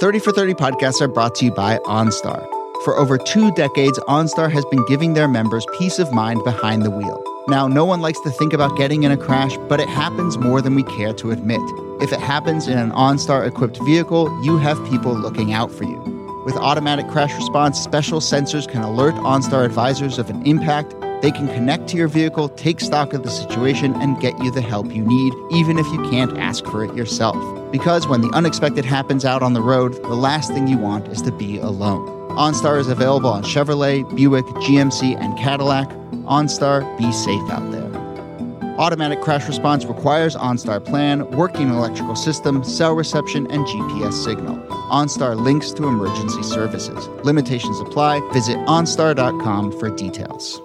30 for 30 podcasts are brought to you by OnStar. For over two decades, OnStar has been giving their members peace of mind behind the wheel. Now, no one likes to think about getting in a crash, but it happens more than we care to admit. If it happens in an OnStar equipped vehicle, you have people looking out for you. With automatic crash response, special sensors can alert OnStar advisors of an impact. They can connect to your vehicle, take stock of the situation, and get you the help you need, even if you can't ask for it yourself. Because when the unexpected happens out on the road, the last thing you want is to be alone. OnStar is available on Chevrolet, Buick, GMC, and Cadillac. OnStar, be safe out there. Automatic crash response requires OnStar plan, working electrical system, cell reception, and GPS signal. OnStar links to emergency services. Limitations apply. Visit OnStar.com for details.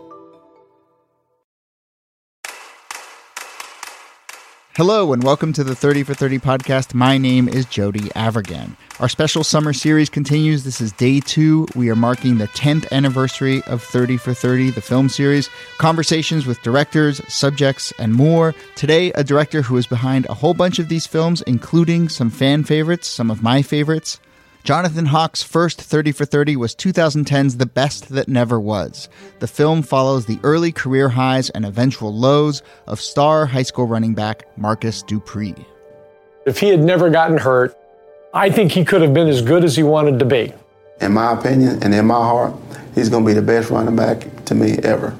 Hello and welcome to the 30 for 30 podcast. My name is Jody Avirgan. Our special summer series continues. This is day two. We are marking the 10th anniversary of 30 for 30, the film series. Conversations with directors, subjects, and more. Today, a director who is behind a whole bunch of these films, including some fan favorites, some of my favorites. Jonathan Hock's first 30 for 30 was 2010's The Best That Never Was. The film follows the early career highs and eventual lows of star high school running back Marcus Dupree. If he had never gotten hurt, I think he could have been as good as he wanted to be. In my opinion and in my heart, he's going to be the best running back to me ever.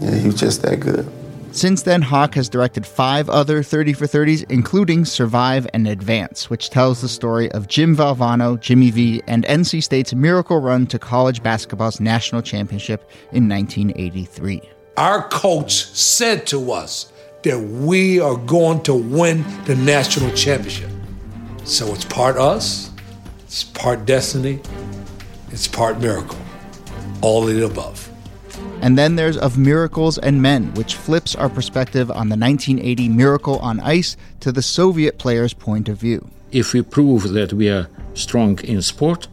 Yeah, he was just that good. Since then, Hock has directed five other 30 for 30s, including Survive and Advance, which tells the story of Jim Valvano, Jimmy V, and NC State's miracle run to college basketball's national championship in 1983. Our coach said to us that we are going to win the national championship. So it's part us, it's part destiny, it's part miracle. All of the above. And then there's Of Miracles and Men, which flips our perspective on the 1980 Miracle on Ice to the Soviet player's point of view. If we prove that we are strong in sport,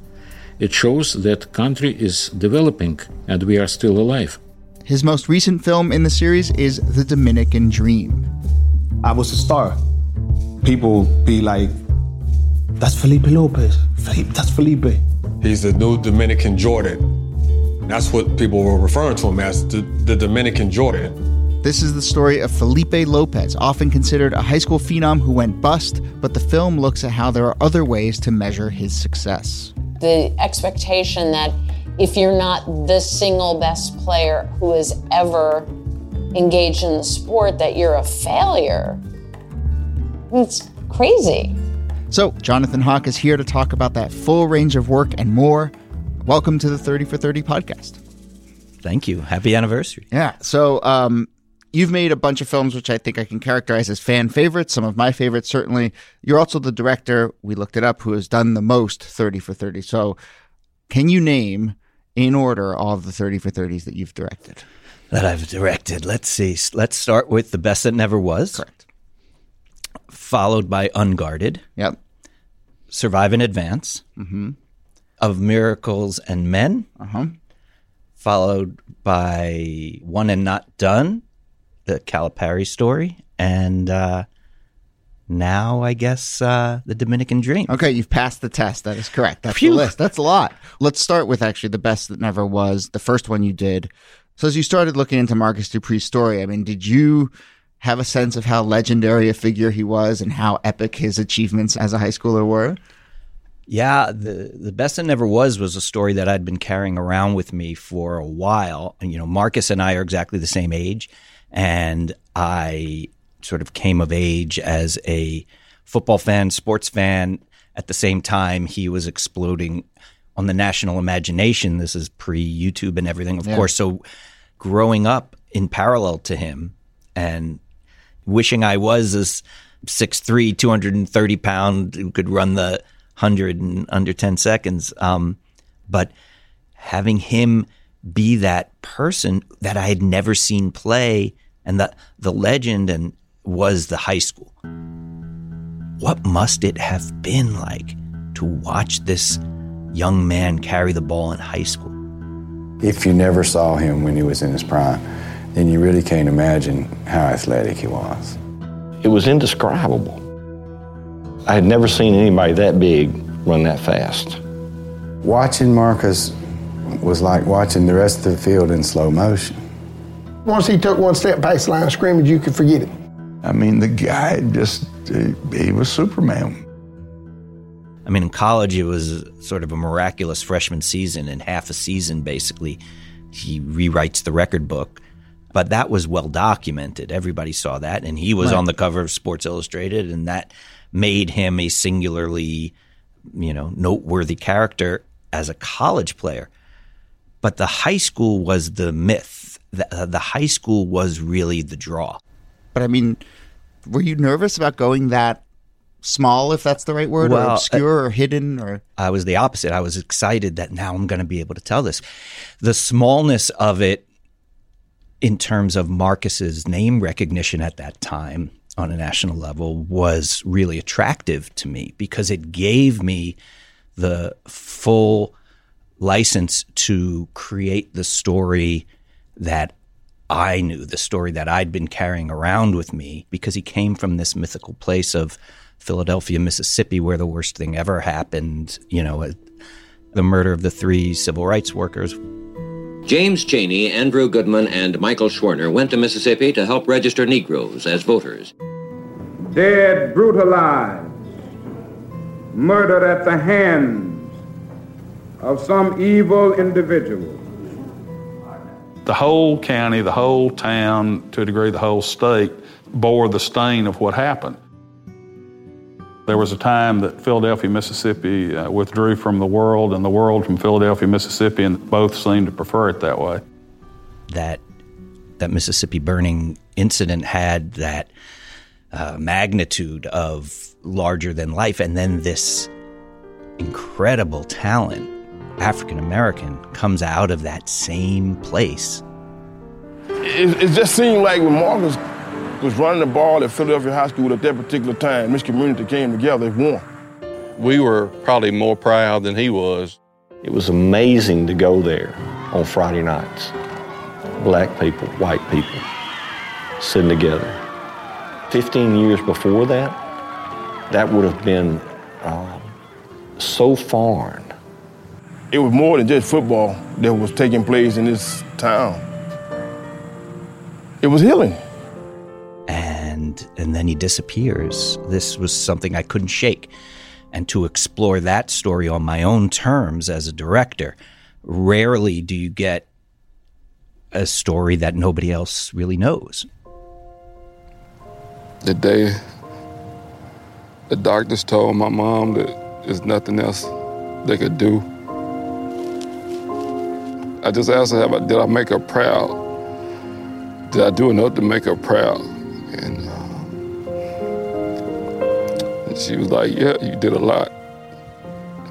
it shows that country is developing and we are still alive. His most recent film in the series is The Dominican Dream. I was a star. People be like, that's Felipe Lopez. Felipe, that's Felipe. He's the new Dominican Jordan. That's what people were referring to him as the, the Dominican Jordan. This is the story of Felipe Lopez, often considered a high school phenom who went bust, but the film looks at how there are other ways to measure his success. The expectation that if you're not the single best player who has ever engaged in the sport, that you're a failure. It's crazy. So, Jonathan Hock is here to talk about that full range of work and more. Welcome to the 30 for 30 podcast. Thank you. Happy anniversary. Yeah. So, um, you've made a bunch of films which I think I can characterize as fan favorites, some of my favorites, certainly. You're also the director, we looked it up, who has done the most 30 for 30. So, can you name in order all of the 30 for 30s that you've directed? That I've directed. Let's see. Let's start with The Best That Never Was. Correct. Followed by Unguarded. Yep. Survive and Advance. Mm-hmm of Miracles and Men, uh-huh. followed by One and Not Done, the Calipari story, and uh, now I guess uh, the Dominican Dream. Okay, you've passed the test. That is correct. That's Phew. the list. That's a lot. Let's start with actually the best that never was, the first one you did. So as you started looking into Marcus Dupree's story, I mean, did you have a sense of how legendary a figure he was and how epic his achievements as a high schooler were? Yeah, the the best that never was was a story that I'd been carrying around with me for a while. And, you know, Marcus and I are exactly the same age, and I sort of came of age as a football fan, sports fan. At the same time, he was exploding on the national imagination. This is pre YouTube and everything, of yeah. course. So, growing up in parallel to him and wishing I was this 6'3", 230 pound who could run the 100 in under 10 seconds. Um, but having him be that person that I had never seen play and the, the legend and was the high school. What must it have been like to watch this young man carry the ball in high school? If you never saw him when he was in his prime, then you really can't imagine how athletic he was. It was indescribable. I had never seen anybody that big run that fast. Watching Marcus was like watching the rest of the field in slow motion. Once he took one step past the line of scrimmage, you could forget it. I mean, the guy just, he was Superman. I mean, in college, it was sort of a miraculous freshman season. In half a season, basically, he rewrites the record book. But that was well documented. Everybody saw that. And he was right. on the cover of Sports Illustrated, and that made him a singularly, you know, noteworthy character as a college player. But the high school was the myth. The, uh, the high school was really the draw. But I mean, were you nervous about going that small, if that's the right word, well, or obscure uh, or hidden? Or I was the opposite. I was excited that now I'm going to be able to tell this. The smallness of it, in terms of Marcus's name recognition at that time on a national level, was really attractive to me because it gave me the full license to create the story that I knew, the story that I'd been carrying around with me, because he came from this mythical place of Philadelphia, Mississippi, where the worst thing ever happened, you know, the murder of the three civil rights workers. James Chaney, Andrew Goodman, and Michael Schwerner went to Mississippi to help register Negroes as voters. Dead, brutalized, murdered at the hands of some evil individual. The whole county, the whole town, to a degree, the whole state bore the stain of what happened. There was a time that Philadelphia, Mississippi uh, withdrew from the world and the world from Philadelphia, Mississippi, and both seemed to prefer it that way. That that Mississippi burning incident had that uh, magnitude of larger than life, and then this incredible talent African American comes out of that same place. It, it, just seemed like when Marcus was running the ball at Philadelphia High School at that particular time, this community came together and won. We were probably more proud than he was. It was amazing to go there on Friday nights. Black people, white people, sitting together. 15 years before that, that would have been uh, so foreign it was more than just football that was taking place in this town. It was healing. And and then he disappears. This was something I couldn't shake. And to explore that story on my own terms as a director, rarely do you get a story that nobody else really knows. The day the doctors told my mom that there's nothing else they could do I just asked her, did I make her proud? Did I do enough to make her proud? And, uh, and she was like, yeah, you did a lot.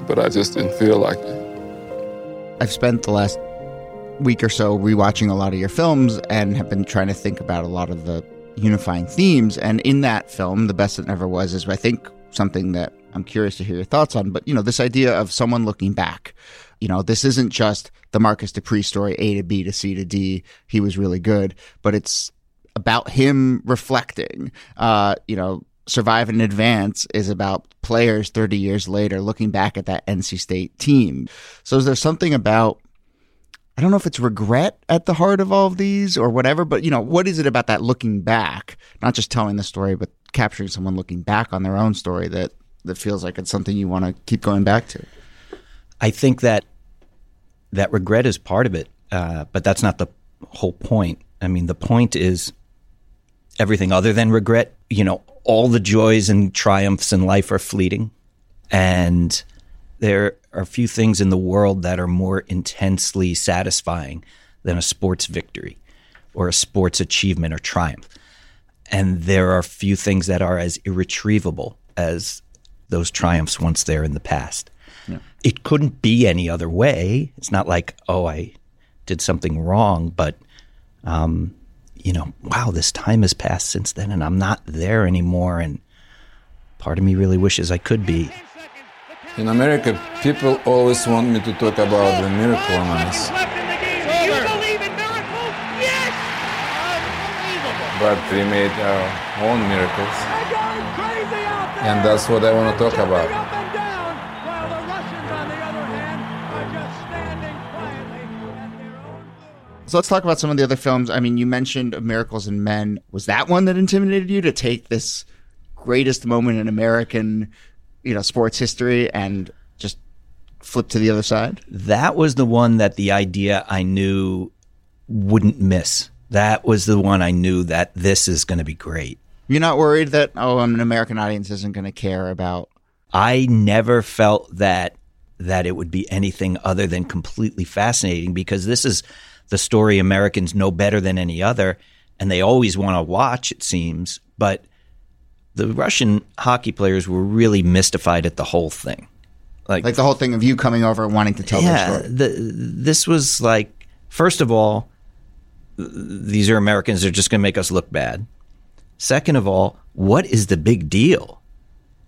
But I just didn't feel like it. I've spent the last week or so rewatching a lot of your films and have been trying to think about a lot of the unifying themes. And in that film, The Best That Never Was is, I think, something that I'm curious to hear your thoughts on. But, you know, this idea of someone looking back you know, this isn't just the Marcus Dupree story, A to B to C to D. He was really good, but it's about him reflecting. Uh, you know, Survive and Advance is about players 30 years later looking back at that NC State team. So is there something about I don't know if it's regret at the heart of all of these or whatever, but you know, what is it about that looking back, not just telling the story, but capturing someone looking back on their own story that that feels like it's something you want to keep going back to? I think that that regret is part of it, uh, but that's not the whole point. I mean, the point is everything other than regret. You know, all the joys and triumphs in life are fleeting, and there are few things in the world that are more intensely satisfying than a sports victory or a sports achievement or triumph. And there are few things that are as irretrievable as those triumphs once they're in the past. Yeah. It couldn't be any other way. It's not like, oh, I did something wrong, but, um, you know, wow, this time has passed since then and I'm not there anymore. And part of me really wishes I could be. In America, people always want me to talk about the miracle analysis. But we made our own miracles. And that's what I want to talk about. So let's talk about some of the other films. I mean, you mentioned Miracles in Men. Was that one that intimidated you to take this greatest moment in American you know, sports history and just flip to the other side? That was the one that the idea I knew wouldn't miss. That was the one I knew that this is going to be great. You're not worried that oh, an American audience isn't going to care about. I never felt that that it would be anything other than completely fascinating because this is the story Americans know better than any other, and they always want to watch. It seems, but the Russian hockey players were really mystified at the whole thing. Like, like the whole thing of you coming over and wanting to tell yeah, their story. The, this was like, first of all, these are Americans. They're just going to make us look bad. Second of all, what is the big deal?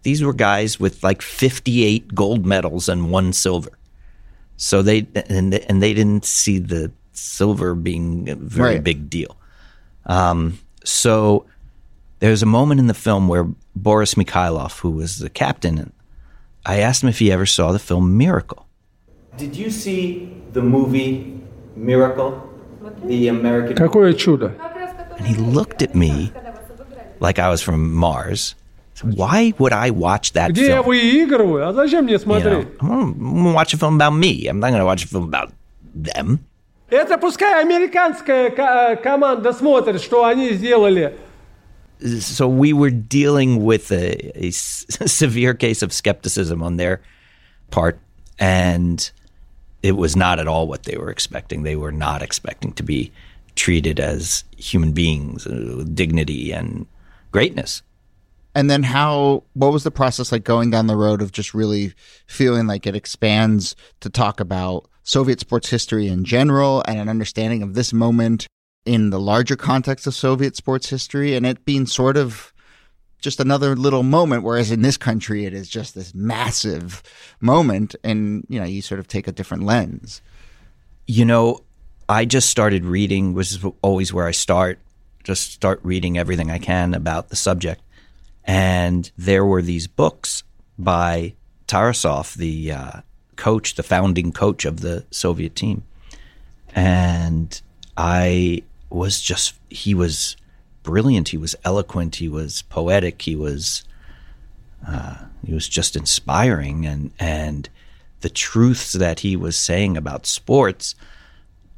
These were guys with like 58 gold medals and one silver. So they and and they didn't see the silver being a very Right. big deal. Um, so there's a moment in the film where Boris Mikhailov, who was the captain, I asked him if he ever saw the film Miracle. Did you see the movie Miracle? The American. Какое чудо. And he looked at me like I was from Mars. Why would I watch that Где я film? выигрываю? А зачем мне You know, смотреть? I'm gonna- I'm gonna watch a film about me. I'm not going to watch a film about them. Это пускай американская ко- команда смотрит, что они сделали. so we were dealing with a, severe case of skepticism on their part, and it was not at all what they were expecting. They were not expecting to be treated as human beings uh, with dignity and greatness. And then how what was the process like going down the road of just really feeling like it expands to talk about Soviet sports history in general and an understanding of this moment in the larger context of Soviet sports history and it being sort of just another little moment whereas in this country it is just this massive moment and you know you sort of take a different lens. You know, I just started reading, which is always where I start. Just start reading everything I can about the subject. And there were these books by Tarasov, the uh, coach, the founding coach of the Soviet team. And I was just, he was brilliant. He was eloquent. He was poetic. He was, uh, he was just inspiring. And, and the truths that he was saying about sports,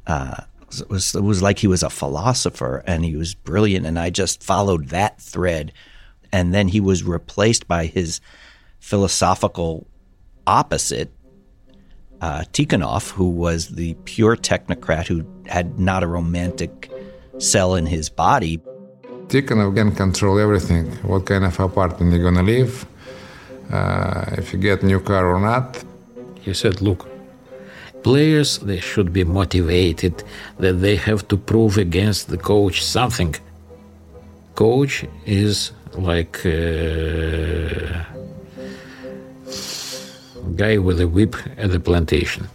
uh, was it was like he was a philosopher and he was brilliant and I just followed that thread and then he was replaced by his philosophical opposite uh, Tikhonov who was the pure technocrat who had not a romantic cell in his body Tikhonov can control everything. What kind of apartment you're gonna live, uh, if you get new car or not. He said, look, players, they should be motivated, that they have to prove against the coach something. Coach is like a guy with a whip at the plantation.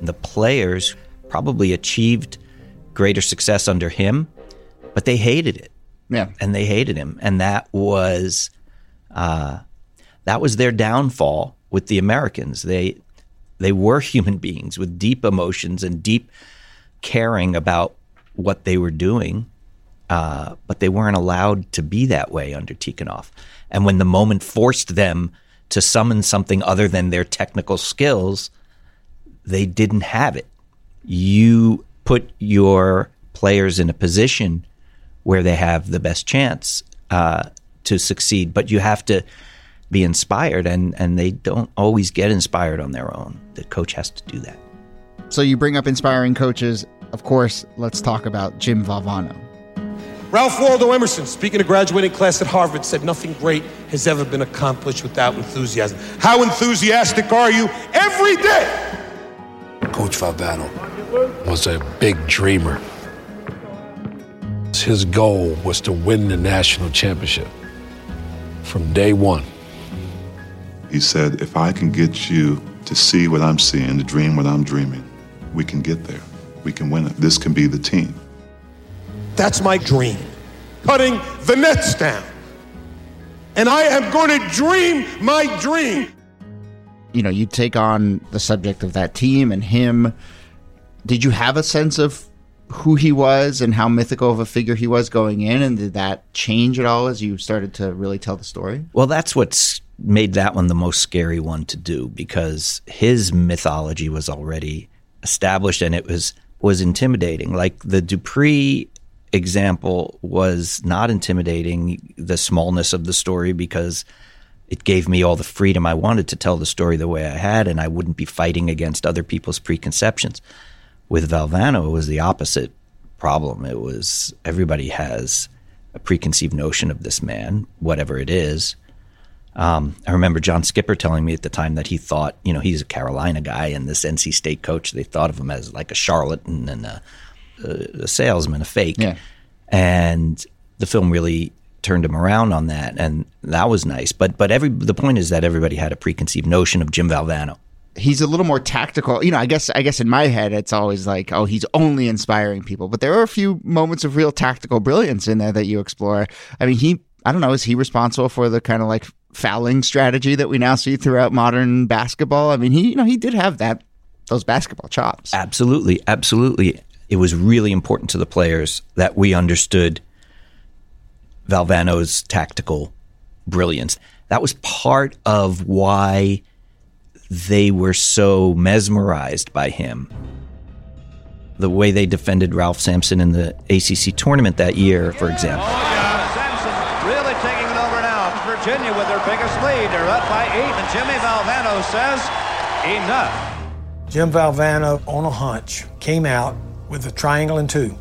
the players probably achieved greater success under him, but they hated it. Yeah. And they hated him. And that was uh, that was their downfall with the Americans. They they were human beings with deep emotions and deep caring about what they were doing, uh, but they weren't allowed to be that way under Tikhonov. And when the moment forced them to summon something other than their technical skills, they didn't have it. You put your players in a position where they have the best chance uh, to succeed, but you have to be inspired, and, and they don't always get inspired on their own. The coach has to do that. So you bring up inspiring coaches. Of course, let's talk about Jim Valvano. Ralph Waldo Emerson, speaking to graduating class at Harvard, said nothing great has ever been accomplished without enthusiasm. How enthusiastic are you every day? Coach Valvano was a big dreamer. His goal was to win the national championship from day one. He said, if I can get you to see what I'm seeing, to dream what I'm dreaming, we can get there. We can win it. This can be the team. That's my dream. Cutting the nets down. And I am going to dream my dream. You know, you take on the subject of that team and him. Did you have a sense of who he was and how mythical of a figure he was going in? And did that change at all as you started to really tell the story? Well, that's what's made that one the most scary one to do because his mythology was already established and it was was intimidating. Like the Dupree example was not intimidating the smallness of the story because it gave me all the freedom I wanted to tell the story the way I had and I wouldn't be fighting against other people's preconceptions. With Valvano it was the opposite problem. It was everybody has a preconceived notion of this man, whatever it is. Um, I remember John Skipper telling me at the time that he thought, you know, he's a Carolina guy and this NC State coach, they thought of him as like a charlatan and a, a, salesman, a fake. Yeah. And the film really turned him around on that, and that was nice. But but every the point is that everybody had a preconceived notion of Jim Valvano. He's a little more tactical. You know, I guess I guess in my head it's always like, oh, he's only inspiring people. But there are a few moments of real tactical brilliance in there that you explore. I mean, he I don't know, is he responsible for the kind of like fouling strategy that we now see throughout modern basketball? I mean, he you know, he did have that those basketball chops. Absolutely, absolutely. It was really important to the players that we understood Valvano's tactical brilliance. That was part of why they were so mesmerized by him. The way they defended Ralph Sampson in the ACC tournament that year, for example. Oh, yeah. Sampson really taking it over now. Virginia with their biggest lead. They're up by eight, and Jimmy Valvano says, enough. Jim Valvano, on a hunch, came out with a triangle and two,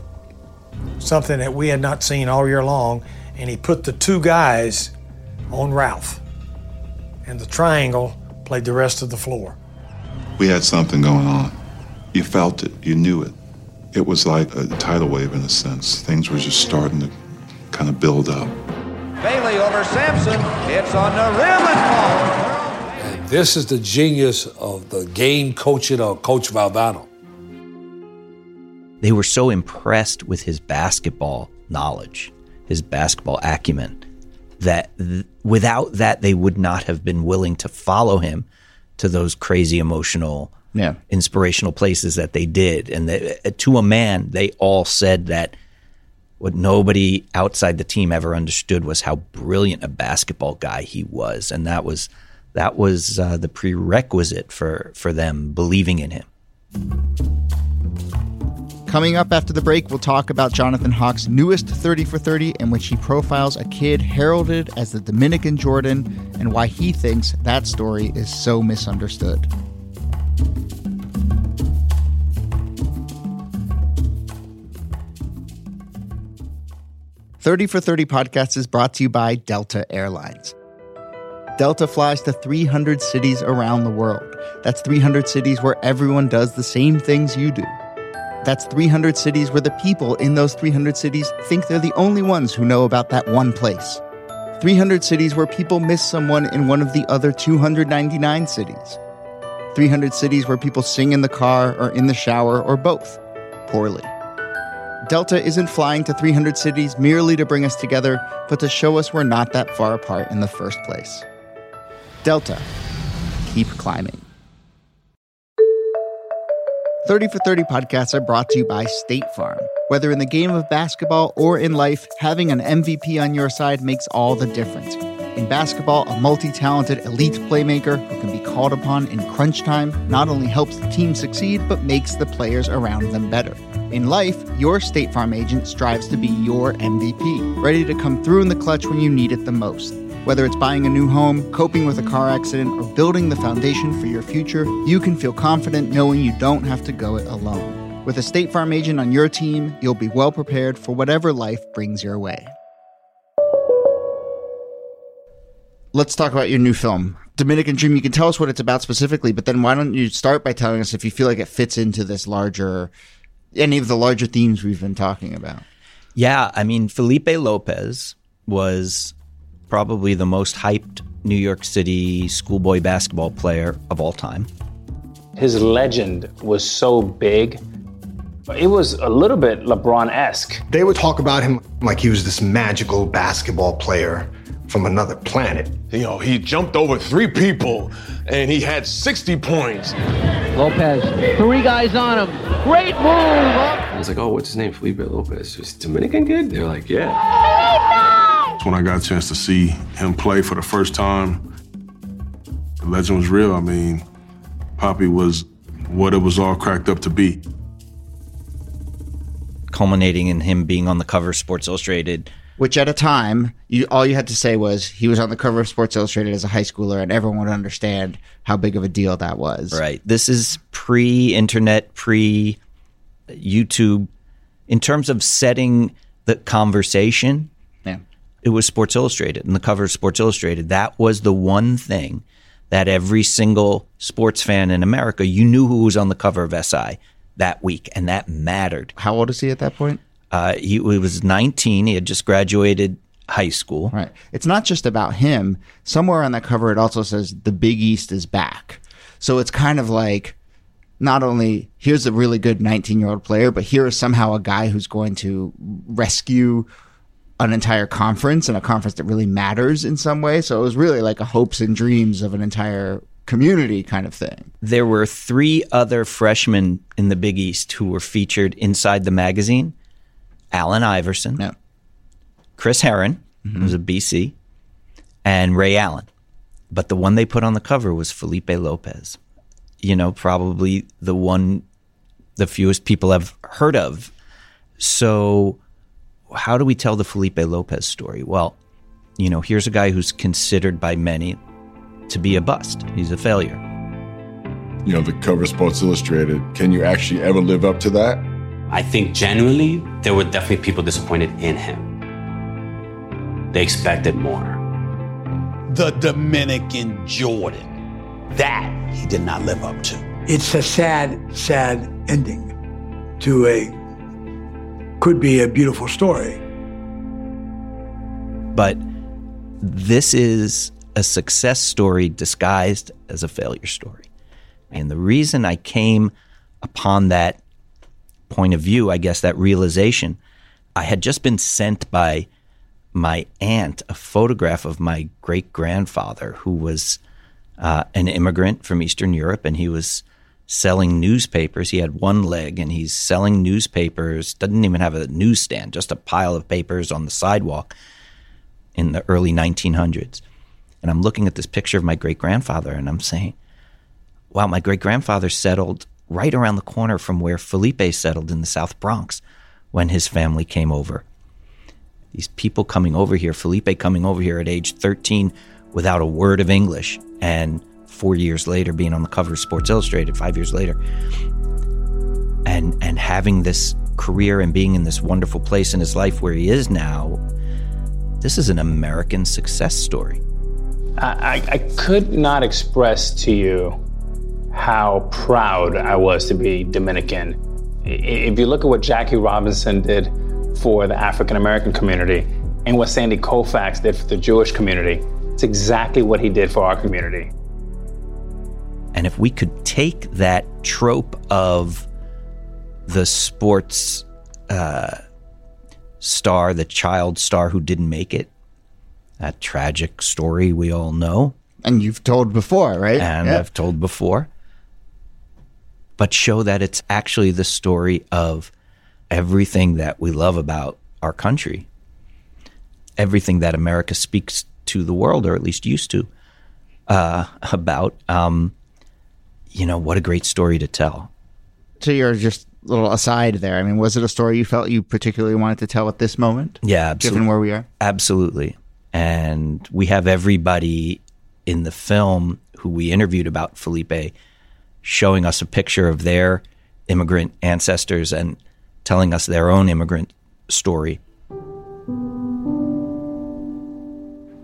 something that we had not seen all year long, and he put the two guys on Ralph, and the triangle played the rest of the floor. We had something going on. You felt it, you knew it. It was like a tidal wave in a sense. Things were just starting to kind of build up. Bailey over Sampson. It's on the rim and falls. And this is the genius of the game coaching of Coach Valvano. They were so impressed with his basketball knowledge, his basketball acumen, that th- without that, they would not have been willing to follow him to those crazy emotional, Yeah. inspirational places that they did. And they, to a man, they all said that what nobody outside the team ever understood was how brilliant a basketball guy he was, and that was that was uh, the prerequisite for for them believing in him. Coming up after the break, we'll talk about Jonathan Hock's newest 30 for 30, in which he profiles a kid heralded as the Dominican Jordan and why he thinks that story is so misunderstood. Thirty for Thirty podcast is brought to you by Delta Airlines. Delta flies to 300 cities around the world. That's 300 cities where everyone does the same things you do. That's 300 cities where the people in those 300 cities think they're the only ones who know about that one place. 300 cities where people miss someone in one of the other 299 cities. 300 cities where people sing in the car or in the shower or both, poorly. Delta isn't flying to 300 cities merely to bring us together, but to show us we're not that far apart in the first place. Delta, keep climbing. 30 for 30 podcasts are brought to you by State Farm. Whether in the game of basketball or in life, having an MVP on your side makes all the difference. In basketball, a multi talented elite playmaker who can be called upon in crunch time not only helps the team succeed, but makes the players around them better. In life, your State Farm agent strives to be your MVP, ready to come through in the clutch when you need it the most. Whether it's buying a new home, coping with a car accident, or building the foundation for your future, you can feel confident knowing you don't have to go it alone. With a State Farm agent on your team, you'll be well prepared for whatever life brings your way. Let's talk about your new film, Dominican Dream. You can tell us what it's about specifically, but then why don't you start by telling us if you feel like it fits into this larger, any of the larger themes we've been talking about? Yeah, I mean, Felipe Lopez was probably the most hyped New York City schoolboy basketball player of all time. His legend was so big. It was a little bit LeBron esque. They would talk about him like he was this magical basketball player from another planet. You know, he jumped over three people and he had 60 points. Lopez, three guys on him. Great move up. I was like, oh, what's his name? Felipe Lopez. Just Dominican kid? They're like, yeah. It's when I got a chance to see him play for the first time. The legend was real. I mean, Poppy was what it was all cracked up to be. Culminating in him being on the cover of Sports Illustrated. Which at a time, you all you had to say was he was on the cover of Sports Illustrated as a high schooler, and everyone would understand how big of a deal that was. Right. This is pre internet, pre YouTube. In terms of setting the conversation, Yeah. It was Sports Illustrated and the cover of Sports Illustrated. That was the one thing that every single sports fan in America, you knew who was on the cover of SI that week, and that mattered. How old is he at that point? Uh, he, he was 19. He had just graduated high school. Right. It's not just about him. Somewhere on that cover, it also says the Big East is back. So it's kind of like not only here's a really good 19 year old player, but here is somehow a guy who's going to rescue an entire conference and a conference that really matters in some way. So it was really like a hopes and dreams of an entire community kind of thing. There were three other freshmen in the Big East who were featured inside the magazine Allen Iverson, Chris Herren, who was a mm-hmm. BC, and Ray Allen. But the one they put on the cover was Felipe Lopez. You know, probably the one the fewest people have heard of. So, how do we tell the Felipe Lopez story? Well, you know, here's a guy who's considered by many to be a bust. He's a failure. You know, the cover Sports Illustrated. Can you actually ever live up to that? I think genuinely there were definitely people disappointed in him. They expected more. The Dominican Jordan. That he did not live up to. It's a sad, sad ending to a could be a beautiful story. But this is a success story disguised as a failure story. And the reason I came upon that point of view, I guess, that realization, I had just been sent by my aunt a photograph of my great grandfather who was uh, an immigrant from Eastern Europe and he was selling newspapers. He had one leg and he's selling newspapers, doesn't even have a newsstand, just a pile of papers on the sidewalk in the early 1900s. And I'm looking at this picture of my great grandfather and I'm saying, wow, my great grandfather settled right around the corner from where Felipe settled in the South Bronx when his family came over. These people coming over here, Felipe coming over here at age 13 without a word of English, and four years later being on the cover of Sports Illustrated, five years later, and and having this career and being in this wonderful place in his life where he is now. This is an American success story. I, I, could not express to you how proud I was to be Dominican. If you look at what Jackie Robinson did for the African American community and what Sandy Koufax did for the Jewish community, it's exactly what he did for our community. And if we could take that trope of the sports uh, star, the child star who didn't make it, that tragic story we all know. And you've told before, right? And. I've told before. But show that it's actually the story of everything that we love about our country, everything that America speaks to the world, or at least used to, uh, about. Um, you know, what a great story to tell. To your just little aside there, I mean, was it a story you felt you particularly wanted to tell at this moment? Yeah, absolutely. Given where we are? Absolutely. And we have everybody in the film who we interviewed about Felipe showing us a picture of their immigrant ancestors and telling us their own immigrant story.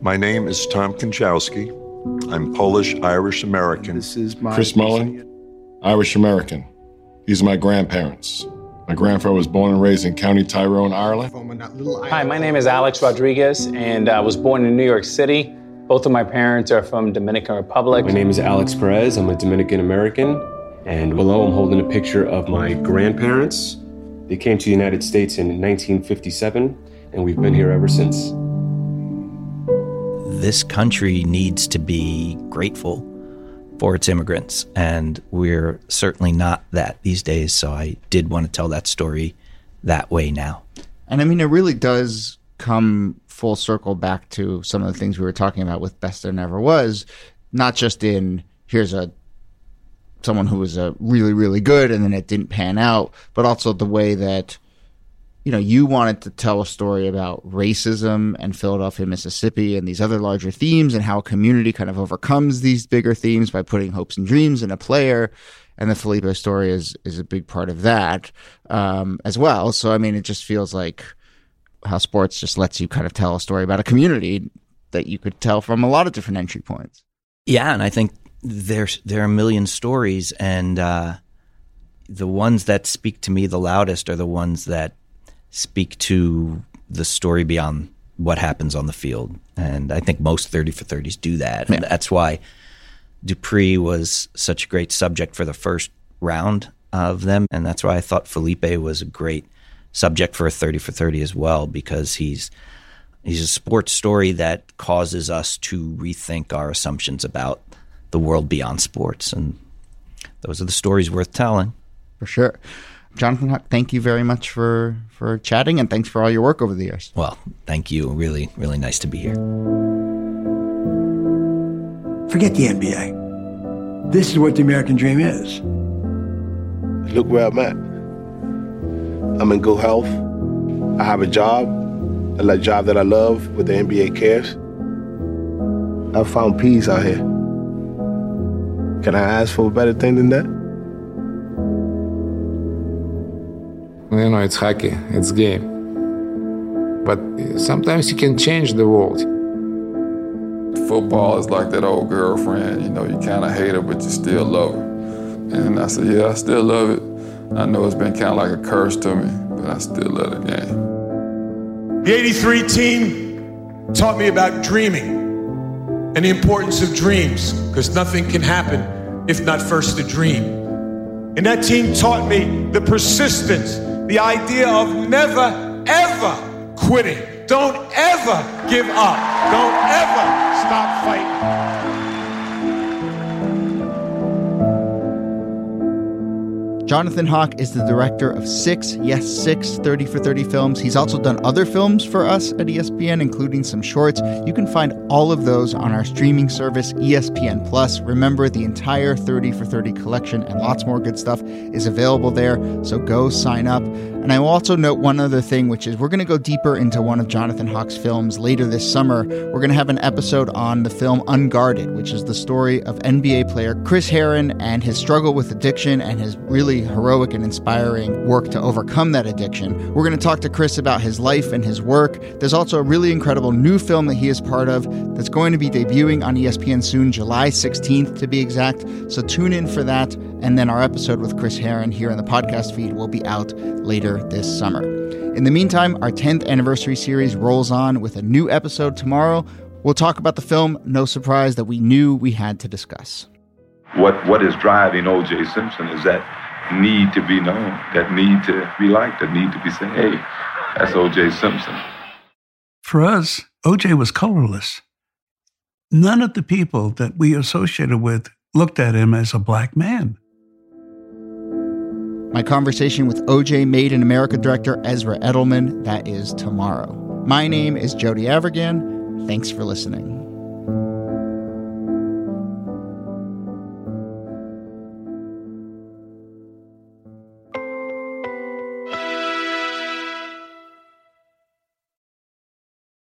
My name is Tom Konchalski. I'm Polish Irish American. This is my Chris Mullin, Irish American. These are my grandparents. My grandfather was born and raised in County Tyrone, Ireland. Hi, my name is Alex Rodriguez, and I was born in New York City. Both of my parents are from Dominican Republic. My name is Alex Perez. I'm a Dominican American. And below, I'm holding a picture of my grandparents. They came to the United States in 1957, and we've been here ever since. This country needs to be grateful for it's immigrants. And we're certainly not that these days. So I did want to tell that story that way now. And I mean, it really does come full circle back to some of the things we were talking about with Best There Never Was, not just in here's a someone who was a really really good and then it didn't pan out, but also the way that you know you wanted to tell a story about racism and Philadelphia, Mississippi, and these other larger themes, and how community kind of overcomes these bigger themes by putting hopes and dreams in a player. And the Felipe story is is a big part of that um, as well. So I mean, it just feels like how sports just lets you kind of tell a story about a community that you could tell from a lot of different entry points. Yeah, and I think there's there are a million stories, and uh, the ones that speak to me the loudest are the ones that speak to the story beyond what happens on the field. And I think most 30 for 30s do that. And yeah. that's why Dupree was such a great subject for the first round of them. And that's why I thought Felipe was a great subject for a 30 for 30 as well, because he's he's a sports story that causes us to rethink our assumptions about the world beyond sports. And those are the stories worth telling. For sure. Jonathan Hock, thank you very much for, for chatting and thanks for all your work over the years. Well, thank you. Really, really nice to be here. Forget the NBA. This is what the American dream is. Look where I'm at. I'm in good health. I have a job, a job that I love with the NBA cares. I found peace out here. Can I ask for a better thing than that? You know, it's hockey, it's game. But sometimes you can change the world. Football is like that old girlfriend, you know, you kind of hate her, but you still love her. And I said, yeah, I still love it. I know it's been kind of like a curse to me, but I still love the game. The 83 team taught me about dreaming and the importance of dreams, because nothing can happen if not first a dream. And that team taught me the persistence the idea of never, ever quitting. Don't ever give up. Don't ever stop fighting. Jonathan Hock is the director of six, yes, six 30 for 30 films. He's also done other films for us at ESPN, including some shorts. You can find all of those on our streaming service, ESPN Plus. Remember, the entire 30 for 30 collection and lots more good stuff is available there, so go sign up. And I will also note one other thing, which is we're going to go deeper into one of Jonathan Hock's films later this summer. We're going to have an episode on the film Unguarded, which is the story of NBA player Chris Herren and his struggle with addiction and his really heroic and inspiring work to overcome that addiction. We're going to talk to Chris about his life and his work. There's also a really incredible new film that he is part of that's going to be debuting on ESPN soon, July 16th to be exact. So tune in for that. And then our episode with Chris Herren here in the podcast feed will be out later this summer. In the meantime, our 10th anniversary series rolls on with a new episode tomorrow. We'll talk about the film, no surprise, that we knew we had to discuss. What, what is driving O.J. Simpson is that need to be known, that need to be liked, that need to be said, hey, that's O.J. Simpson. For us, O.J. was colorless. None of the people that we associated with looked at him as a black man. My conversation with OJ Made in America director Ezra Edelman, that is tomorrow. My name is Jody Avirgan. Thanks for listening.